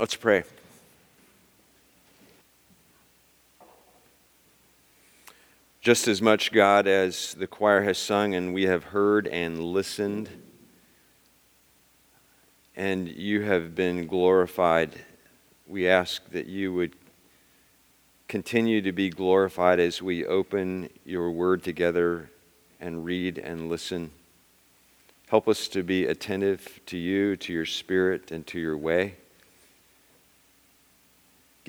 Let's pray. Just as much, God, as the choir has sung and we have heard and listened, and you have been glorified, we ask that you would continue to be glorified as we open your word together and read and listen. Help us to be attentive to you, to your spirit, and to your way.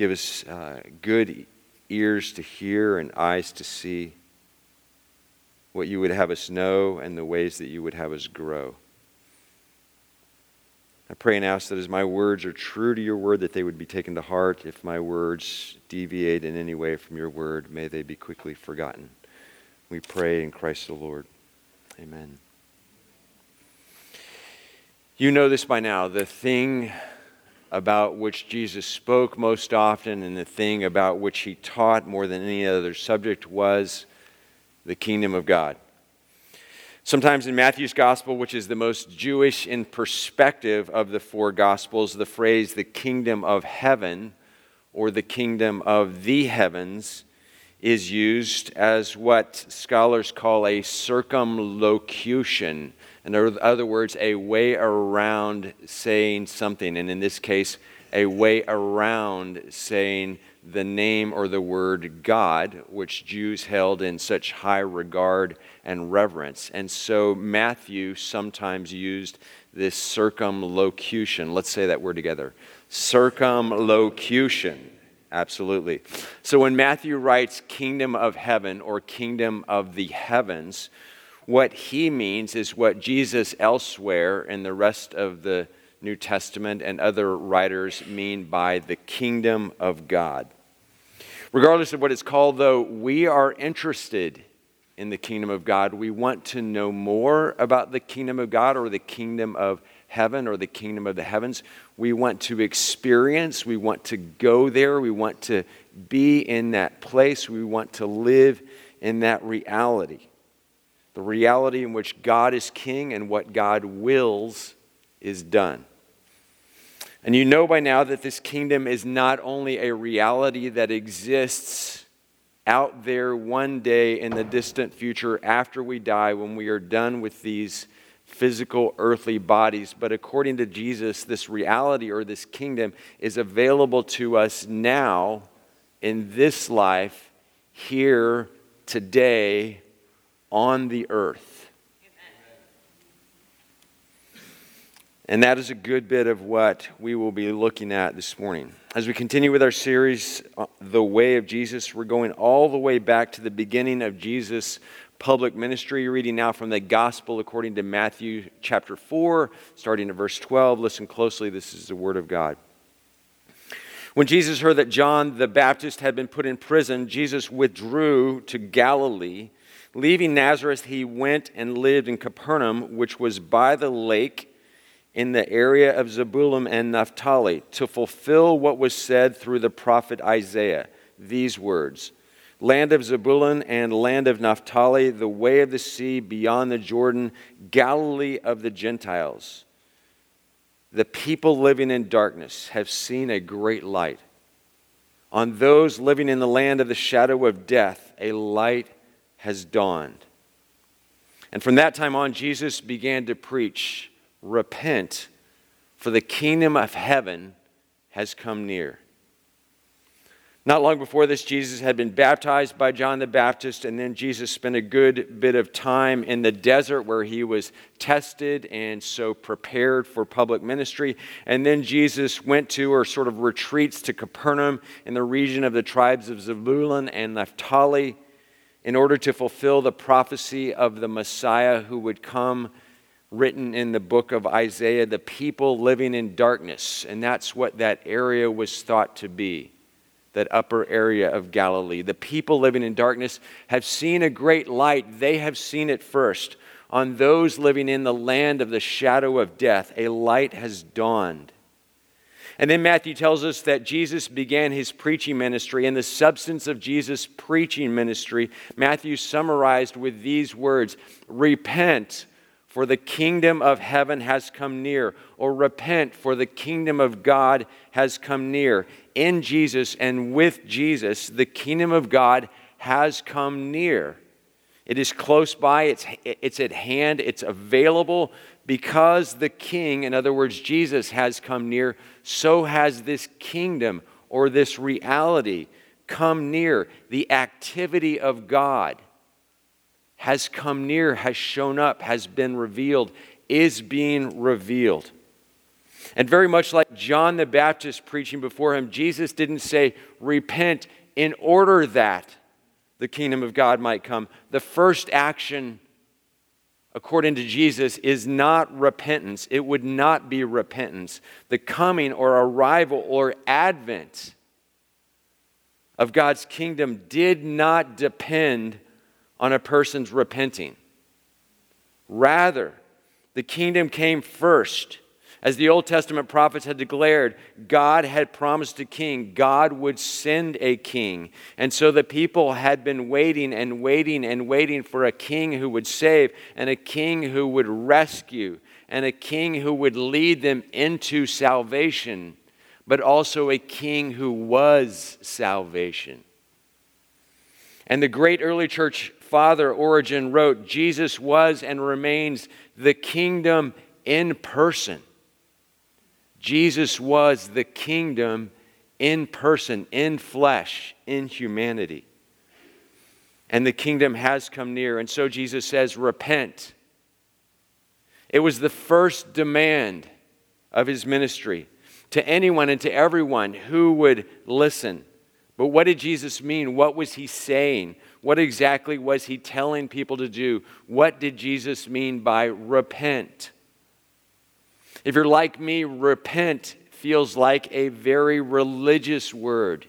Give us uh, good ears to hear and eyes to see what you would have us know and the ways that you would have us grow. I pray and ask that as my words are true to your word, that they would be taken to heart. If my words deviate in any way from your word, may they be quickly forgotten. We pray in Christ the Lord. Amen. You know this by now. The thing about which Jesus spoke most often and the thing about which he taught more than any other subject was the kingdom of God. Sometimes in Matthew's gospel, which is the most Jewish in perspective of the four gospels, the phrase the kingdom of heaven or the kingdom of the heavens is used as what scholars call a circumlocution. In other words, a way around saying something. And in this case, a way around saying the name or the word God, which Jews held in such high regard and reverence. And so Matthew sometimes used this circumlocution. Let's say that word together circumlocution. Absolutely. So when Matthew writes kingdom of heaven or kingdom of the heavens, what he means is what Jesus elsewhere in the rest of the New Testament and other writers mean by the kingdom of God. Regardless of what it's called, though, we are interested in the kingdom of God. We want to know more about the kingdom of God or the kingdom of heaven or the kingdom of the heavens. We want to experience, we want to go there, we want to be in that place, we want to live in that reality. The reality in which God is king and what God wills is done. And you know by now that this kingdom is not only a reality that exists out there one day in the distant future after we die when we are done with these physical earthly bodies, but according to Jesus, this reality or this kingdom is available to us now in this life, here, today, on the earth. And that is a good bit of what we will be looking at this morning. As we continue with our series, uh, The Way of Jesus, we're going all the way back to the beginning of Jesus' public ministry. Reading now from the Gospel according to Matthew chapter 4, starting at verse 12. Listen closely, this is the Word of God. When Jesus heard that John the Baptist had been put in prison, Jesus withdrew to Galilee. Leaving Nazareth, he went and lived in Capernaum, which was by the lake in the area of Zebulun and Naphtali to fulfill what was said through the prophet Isaiah. These words Land of Zebulun and land of Naphtali, the way of the sea beyond the Jordan, Galilee of the Gentiles. The people living in darkness have seen a great light. On those living in the land of the shadow of death, a light has dawned. And from that time on, Jesus began to preach Repent, for the kingdom of heaven has come near. Not long before this, Jesus had been baptized by John the Baptist, and then Jesus spent a good bit of time in the desert where he was tested and so prepared for public ministry. And then Jesus went to, or sort of retreats to Capernaum in the region of the tribes of Zebulun and Naphtali in order to fulfill the prophecy of the Messiah who would come written in the book of Isaiah, the people living in darkness. And that's what that area was thought to be, that upper area of Galilee. The people living in darkness have seen a great light. They have seen it first. On those living in the land of the shadow of death, a light has dawned. And then Matthew tells us that Jesus began his preaching ministry, and the substance of Jesus' preaching ministry, Matthew summarized with these words Repent, for the kingdom of heaven has come near. Or repent, for the kingdom of God has come near. In Jesus and with Jesus, the kingdom of God has come near. It is close by, it's, it's at hand, it's available because the king, in other words, Jesus, has come near. So has this kingdom or this reality come near. The activity of God has come near, has shown up, has been revealed, is being revealed. And very much like John the Baptist preaching before him, Jesus didn't say, Repent in order that the kingdom of God might come. The first action, according to Jesus, is not repentance. It would not be repentance. The coming or arrival or advent of God's kingdom did not depend on a person's repenting. Rather, the kingdom came first. As the Old Testament prophets had declared, God had promised a king. God would send a king. And so the people had been waiting and waiting and waiting for a king who would save, and a king who would rescue, and a king who would lead them into salvation, but also a king who was salvation. And the great early church father Origen wrote Jesus was and remains the kingdom in person. Jesus was the kingdom in person, in flesh, in humanity. And the kingdom has come near. And so Jesus says, Repent. It was the first demand of his ministry to anyone and to everyone who would listen. But what did Jesus mean? What was he saying? What exactly was he telling people to do? What did Jesus mean by repent? If you're like me, repent feels like a very religious word.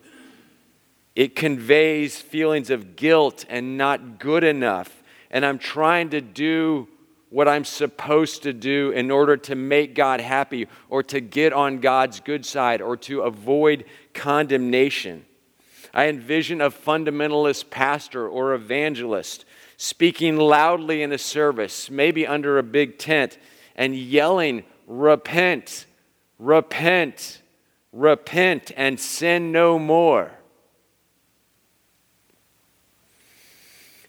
It conveys feelings of guilt and not good enough. And I'm trying to do what I'm supposed to do in order to make God happy or to get on God's good side or to avoid condemnation. I envision a fundamentalist pastor or evangelist speaking loudly in a service, maybe under a big tent, and yelling, Repent, repent, repent, and sin no more.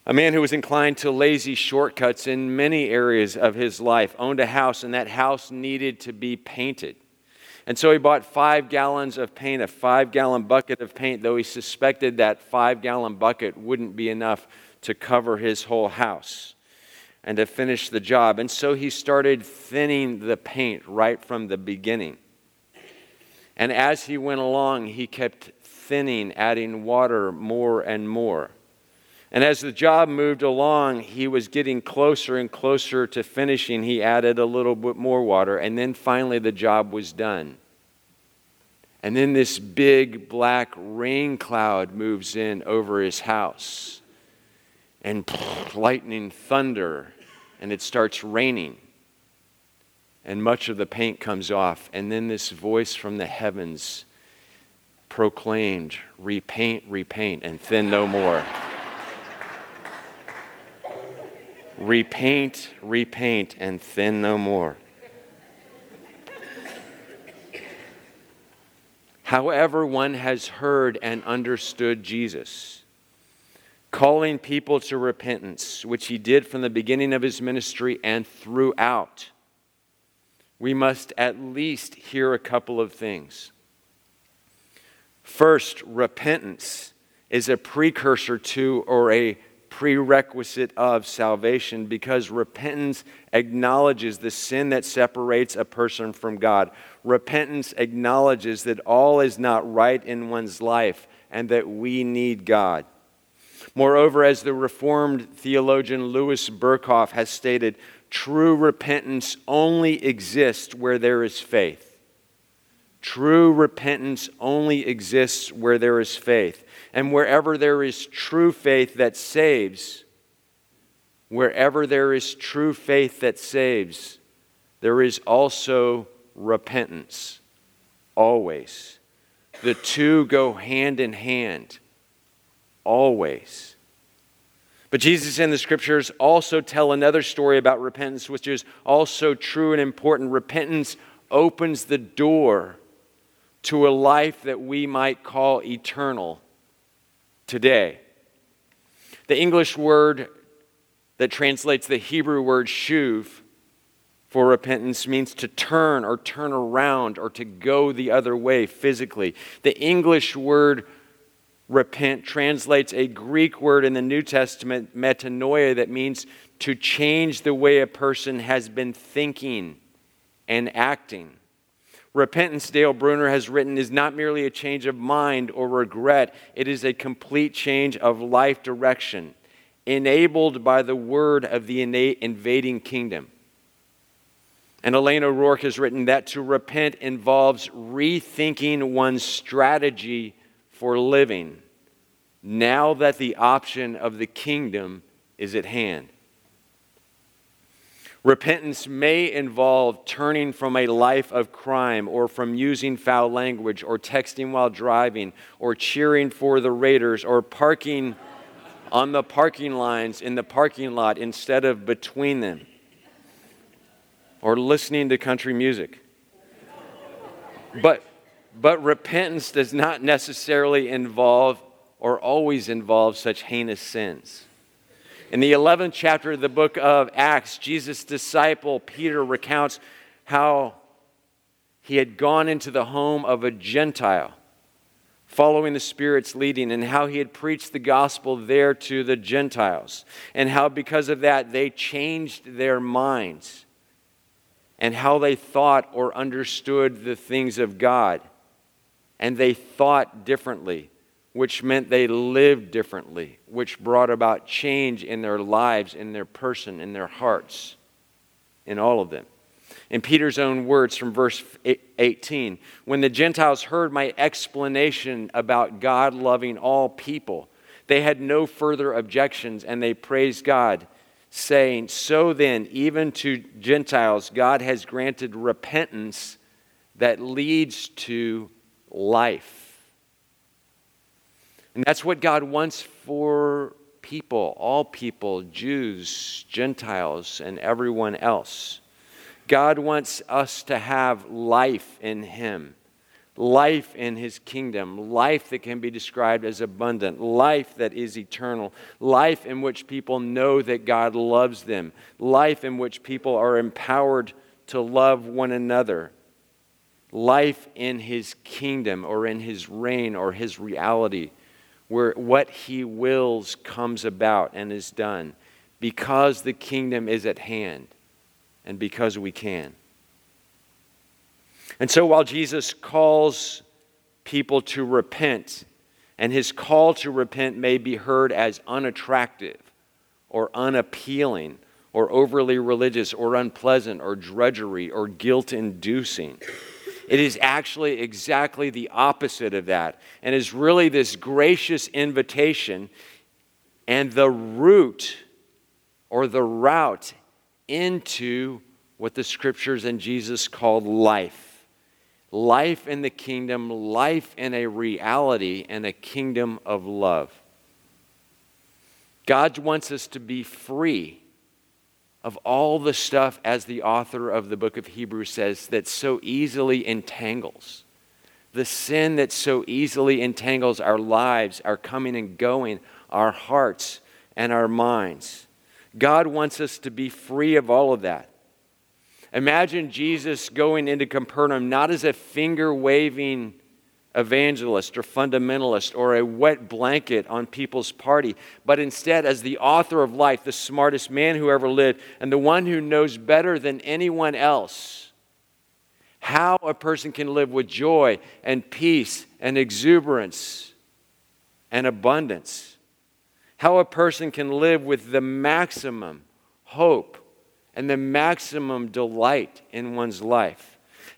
A man who was inclined to lazy shortcuts in many areas of his life owned a house, and that house needed to be painted. And so he bought five gallons of paint, a five gallon bucket of paint, though he suspected that five gallon bucket wouldn't be enough to cover his whole house and to finish the job. And so he started thinning the paint right from the beginning. And as he went along, he kept thinning, adding water more and more. And as the job moved along, he was getting closer and closer to finishing. He added a little bit more water, and then finally the job was done. And then this big black rain cloud moves in over his house, and lightning, thunder, and it starts raining. And much of the paint comes off. And then this voice from the heavens proclaimed, Repaint, repaint, and thin no more. Repaint, repaint, and thin no more. However, one has heard and understood Jesus, calling people to repentance, which he did from the beginning of his ministry and throughout, we must at least hear a couple of things. First, repentance is a precursor to or a prerequisite of salvation because repentance acknowledges the sin that separates a person from God. Repentance acknowledges that all is not right in one's life and that we need God. Moreover, as the Reformed theologian Louis Berkhof has stated, true repentance only exists where there is faith. True repentance only exists where there is faith. And wherever there is true faith that saves, wherever there is true faith that saves, there is also repentance. Always. The two go hand in hand. Always. But Jesus in the scriptures also tell another story about repentance, which is also true and important. Repentance opens the door to a life that we might call eternal today. The English word that translates the Hebrew word shuv for repentance means to turn or turn around or to go the other way physically. The English word repent translates a Greek word in the New Testament, metanoia, that means to change the way a person has been thinking and acting. Repentance, Dale Bruner has written, is not merely a change of mind or regret, it is a complete change of life direction, enabled by the word of the invading kingdom. And Elaine O'Rourke has written that to repent involves rethinking one's strategy for living now that the option of the kingdom is at hand. Repentance may involve turning from a life of crime or from using foul language or texting while driving or cheering for the Raiders or parking on the parking lines in the parking lot instead of between them or listening to country music. But but repentance does not necessarily involve or always involve such heinous sins. In the 11th chapter of the book of Acts, Jesus' disciple Peter recounts how he had gone into the home of a Gentile, following the Spirit's leading, and how he had preached the gospel there to the Gentiles, and how because of that they changed their minds, and how they thought or understood the things of God and they thought differently, which meant they lived differently, which brought about change in their lives, in their person, in their hearts, in all of them. In Peter's own words from verse 18, when the Gentiles heard my explanation about God loving all people, they had no further objections and they praised God, saying, So then, even to Gentiles, God has granted repentance that leads to life. And that's what God wants for people, all people, Jews, Gentiles, and everyone else. God wants us to have life in Him, life in His kingdom, life that can be described as abundant, life that is eternal, life in which people know that God loves them, life in which people are empowered to love one another life in his kingdom or in his reign or his reality, where what he wills comes about and is done because the kingdom is at hand and because we can. And so while Jesus calls people to repent, and his call to repent may be heard as unattractive or unappealing or overly religious or unpleasant or drudgery or guilt inducing. It is actually exactly the opposite of that and is really this gracious invitation and the route or the route into what the scriptures and Jesus called life. Life in the kingdom, life in a reality and a kingdom of love. God wants us to be free of all the stuff, as the author of the book of Hebrews says, that so easily entangles. The sin that so easily entangles our lives, our coming and going, our hearts, and our minds. God wants us to be free of all of that. Imagine Jesus going into Capernaum not as a finger waving evangelist or fundamentalist or a wet blanket on people's party, but instead as the author of life, the smartest man who ever lived, and the one who knows better than anyone else how a person can live with joy and peace and exuberance and abundance. How a person can live with the maximum hope and the maximum delight in one's life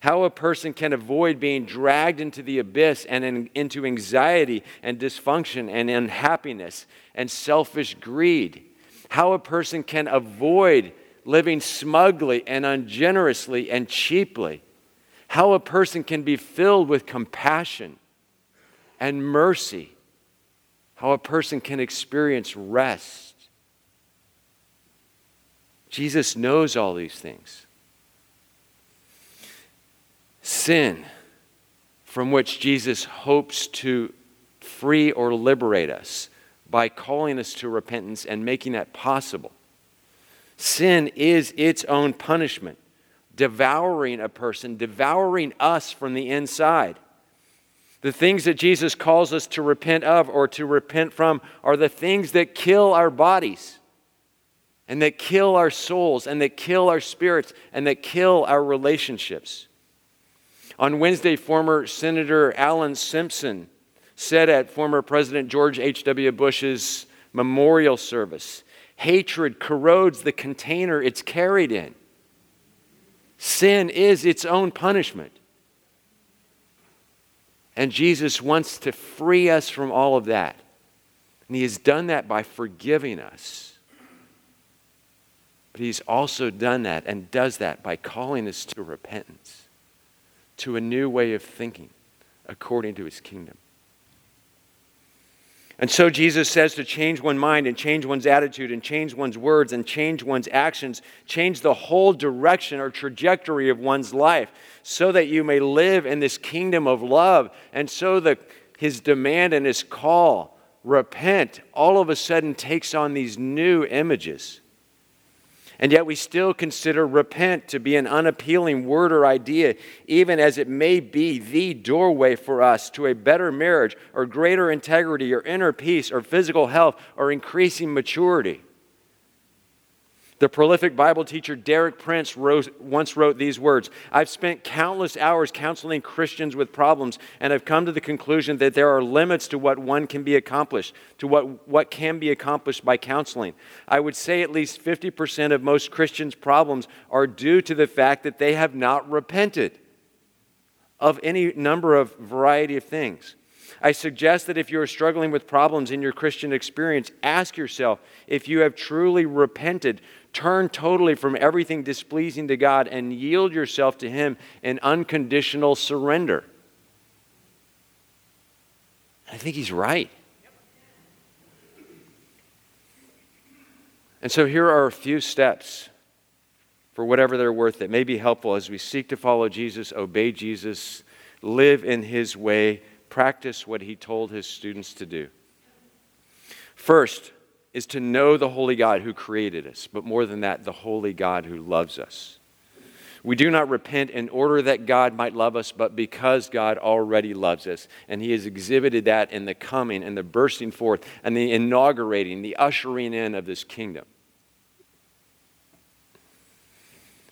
how a person can avoid being dragged into the abyss and in, into anxiety and dysfunction and unhappiness and selfish greed, how a person can avoid living smugly and ungenerously and cheaply, how a person can be filled with compassion and mercy, how a person can experience rest. Jesus knows all these things. Sin, from which Jesus hopes to free or liberate us by calling us to repentance and making that possible. Sin is its own punishment, devouring a person, devouring us from the inside. The things that Jesus calls us to repent of or to repent from are the things that kill our bodies and that kill our souls and that kill our spirits and that kill our relationships. On Wednesday, former Senator Alan Simpson said at former President George H.W. Bush's memorial service hatred corrodes the container it's carried in. Sin is its own punishment. And Jesus wants to free us from all of that. And He has done that by forgiving us. But He's also done that and does that by calling us to repentance, to a new way of thinking according to His kingdom. And so Jesus says to change one's mind and change one's attitude and change one's words and change one's actions, change the whole direction or trajectory of one's life so that you may live in this kingdom of love. And so the, his demand and his call, repent, all of a sudden takes on these new images. And yet we still consider repent to be an unappealing word or idea, even as it may be the doorway for us to a better marriage or greater integrity or inner peace or physical health or increasing maturity. The prolific Bible teacher Derek Prince wrote, once wrote these words I've spent countless hours counseling Christians with problems, and I've come to the conclusion that there are limits to what one can be accomplished, to what, what can be accomplished by counseling. I would say at least 50% of most Christians' problems are due to the fact that they have not repented of any number of variety of things. I suggest that if you are struggling with problems in your Christian experience, ask yourself if you have truly repented Turn totally from everything displeasing to God and yield yourself to Him in unconditional surrender. I think He's right. And so here are a few steps for whatever they're worth that may be helpful as we seek to follow Jesus, obey Jesus, live in His way, practice what He told His students to do. First, is to know the holy God who created us, but more than that, the holy God who loves us. We do not repent in order that God might love us, but because God already loves us. And He has exhibited that in the coming and the bursting forth and the inaugurating, the ushering in of this kingdom.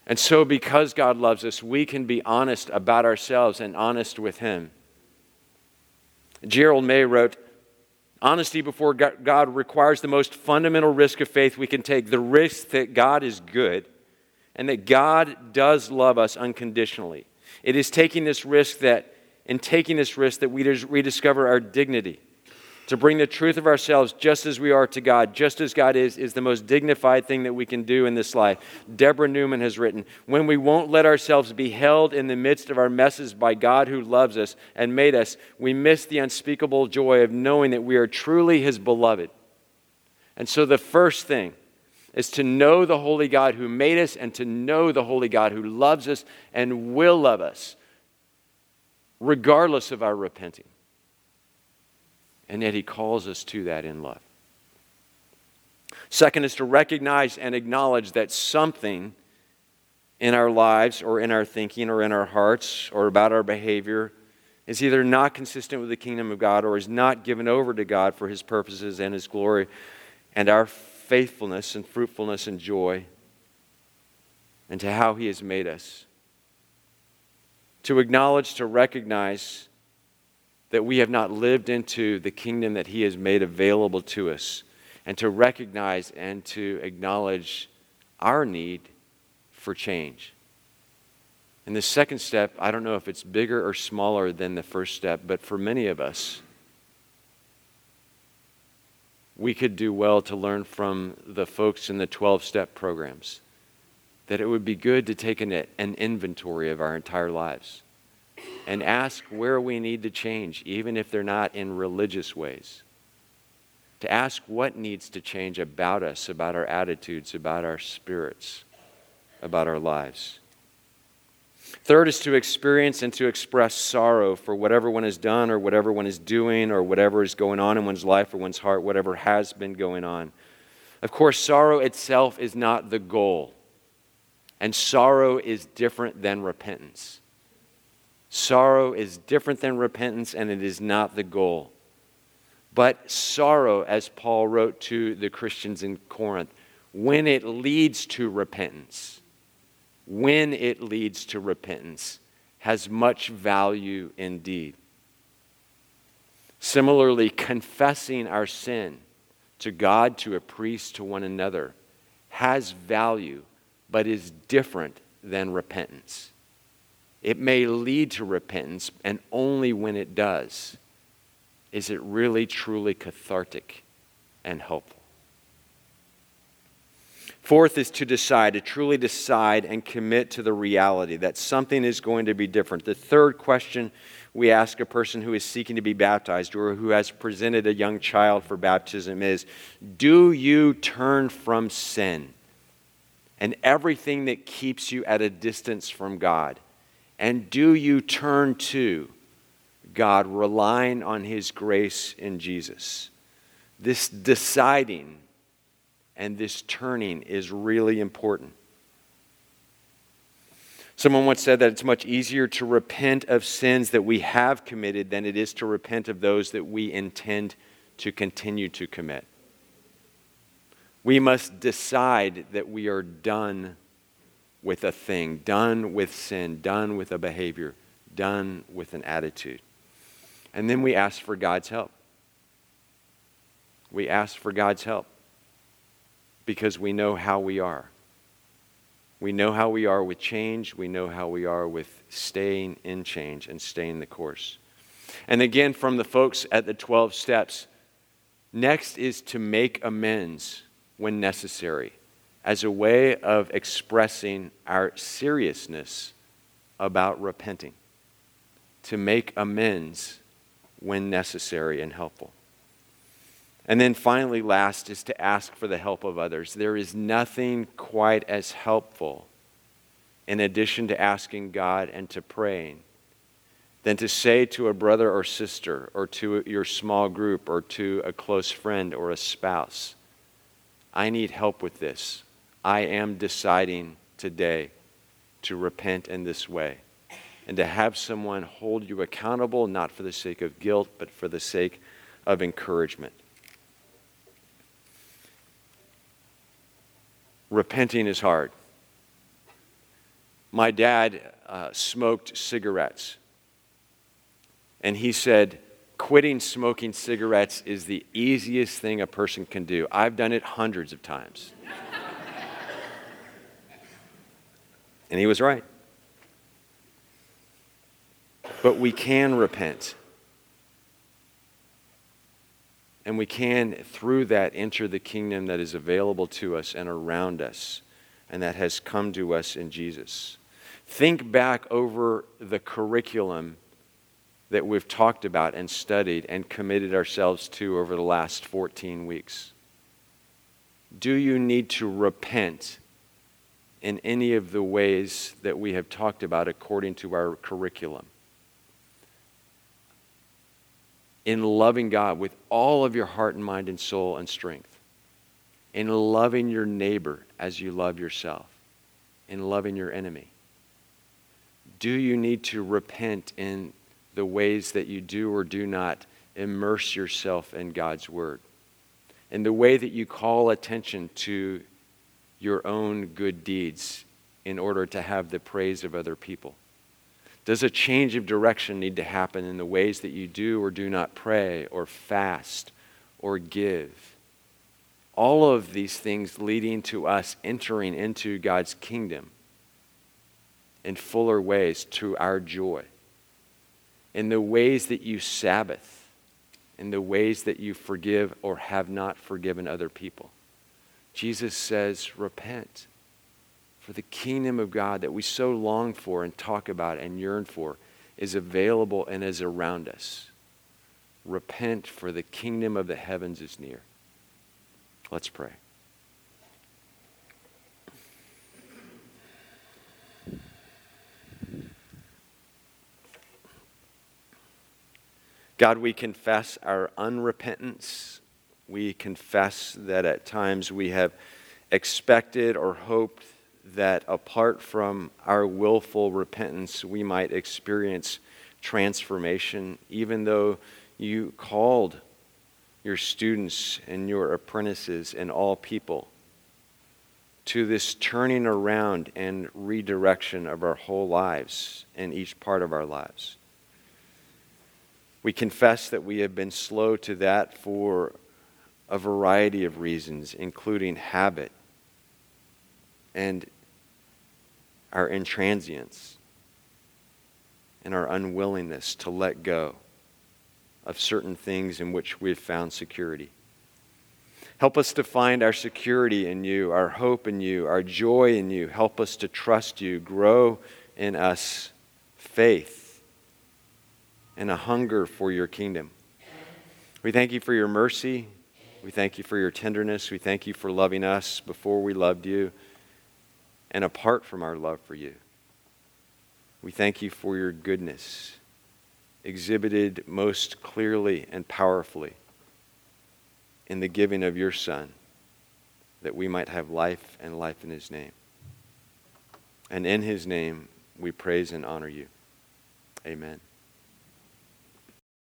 And so, because God loves us, we can be honest about ourselves and honest with Him. Gerald May wrote, Honesty before God requires the most fundamental risk of faith we can take the risk that God is good and that God does love us unconditionally. It is taking this risk that, in taking this risk, that we rediscover our dignity to bring the truth of ourselves just as we are to God, just as God is, is the most dignified thing that we can do in this life. Deborah Newman has written When we won't let ourselves be held in the midst of our messes by God who loves us and made us, we miss the unspeakable joy of knowing that we are truly His beloved. And so the first thing is to know the holy God who made us and to know the holy God who loves us and will love us, regardless of our repenting. And yet he calls us to that in love. Second is to recognize and acknowledge that something in our lives or in our thinking or in our hearts or about our behavior is either not consistent with the kingdom of God or is not given over to God for his purposes and his glory and our faithfulness and fruitfulness and joy and to how he has made us. To acknowledge, to recognize that we have not lived into the kingdom that He has made available to us, and to recognize and to acknowledge our need for change. And the second step, I don't know if it's bigger or smaller than the first step, but for many of us, we could do well to learn from the folks in the 12 step programs that it would be good to take an, an inventory of our entire lives and ask where we need to change, even if they're not in religious ways. to ask what needs to change about us, about our attitudes, about our spirits, about our lives. Third is to experience and to express sorrow for whatever one has done or whatever one is doing or whatever is going on in one's life or one's heart, whatever has been going on. Of course, sorrow itself is not the goal, and sorrow is different than repentance. Sorrow is different than repentance, and it is not the goal. But sorrow, as Paul wrote to the Christians in Corinth, when it leads to repentance, when it leads to repentance, has much value indeed. Similarly, confessing our sin to God, to a priest, to one another, has value, but is different than repentance. It may lead to repentance, and only when it does is it really truly cathartic and helpful. Fourth is to decide, to truly decide and commit to the reality that something is going to be different. The third question we ask a person who is seeking to be baptized or who has presented a young child for baptism is Do you turn from sin and everything that keeps you at a distance from God? And do you turn to God, relying on His grace in Jesus? This deciding and this turning is really important. Someone once said that it's much easier to repent of sins that we have committed than it is to repent of those that we intend to continue to commit. We must decide that we are done with a thing, done with sin, done with a behavior, done with an attitude. And then we ask for God's help. We ask for God's help because we know how we are. We know how we are with change. We know how we are with staying in change and staying the course. And again, from the folks at the 12 steps, next is to make amends when necessary as a way of expressing our seriousness about repenting, to make amends when necessary and helpful. And then finally, last is to ask for the help of others. There is nothing quite as helpful, in addition to asking God and to praying, than to say to a brother or sister, or to your small group, or to a close friend or a spouse, I need help with this. I am deciding today to repent in this way. And to have someone hold you accountable, not for the sake of guilt, but for the sake of encouragement. repenting is hard. My dad uh, smoked cigarettes, and he said, Quitting smoking cigarettes is the easiest thing a person can do. I've done it hundreds of times. And he was right. But we can repent. And we can, through that, enter the kingdom that is available to us and around us and that has come to us in Jesus. Think back over the curriculum that we've talked about and studied and committed ourselves to over the last 14 weeks. Do you need to repent in any of the ways that we have talked about according to our curriculum? in loving God with all of your heart and mind and soul and strength, in loving your neighbor as you love yourself, in loving your enemy? Do you need to repent in the ways that you do or do not immerse yourself in God's Word? In the way that you call attention to your own good deeds in order to have the praise of other people? Does a change of direction need to happen in the ways that you do or do not pray or fast or give? All of these things leading to us entering into God's kingdom in fuller ways to our joy. In the ways that you Sabbath, in the ways that you forgive or have not forgiven other people. Jesus says, repent for the kingdom of God that we so long for and talk about and yearn for is available and is around us. Repent, for the kingdom of the heavens is near. Let's pray. God, we confess our unrepentance. We confess that at times we have expected or hoped that apart from our willful repentance, we might experience transformation, even though you called your students and your apprentices and all people to this turning around and redirection of our whole lives and each part of our lives. We confess that we have been slow to that for a variety of reasons, including habit and our intransience and our unwillingness to let go of certain things in which we've found security. Help us to find our security in you, our hope in you, our joy in you. Help us to trust you. Grow in us faith and a hunger for your kingdom. We thank you for your mercy. We thank you for your tenderness. We thank you for loving us before we loved you and apart from our love for you. We thank you for your goodness, exhibited most clearly and powerfully in the giving of your Son, that we might have life and life in his name. And in his name, we praise and honor you. Amen.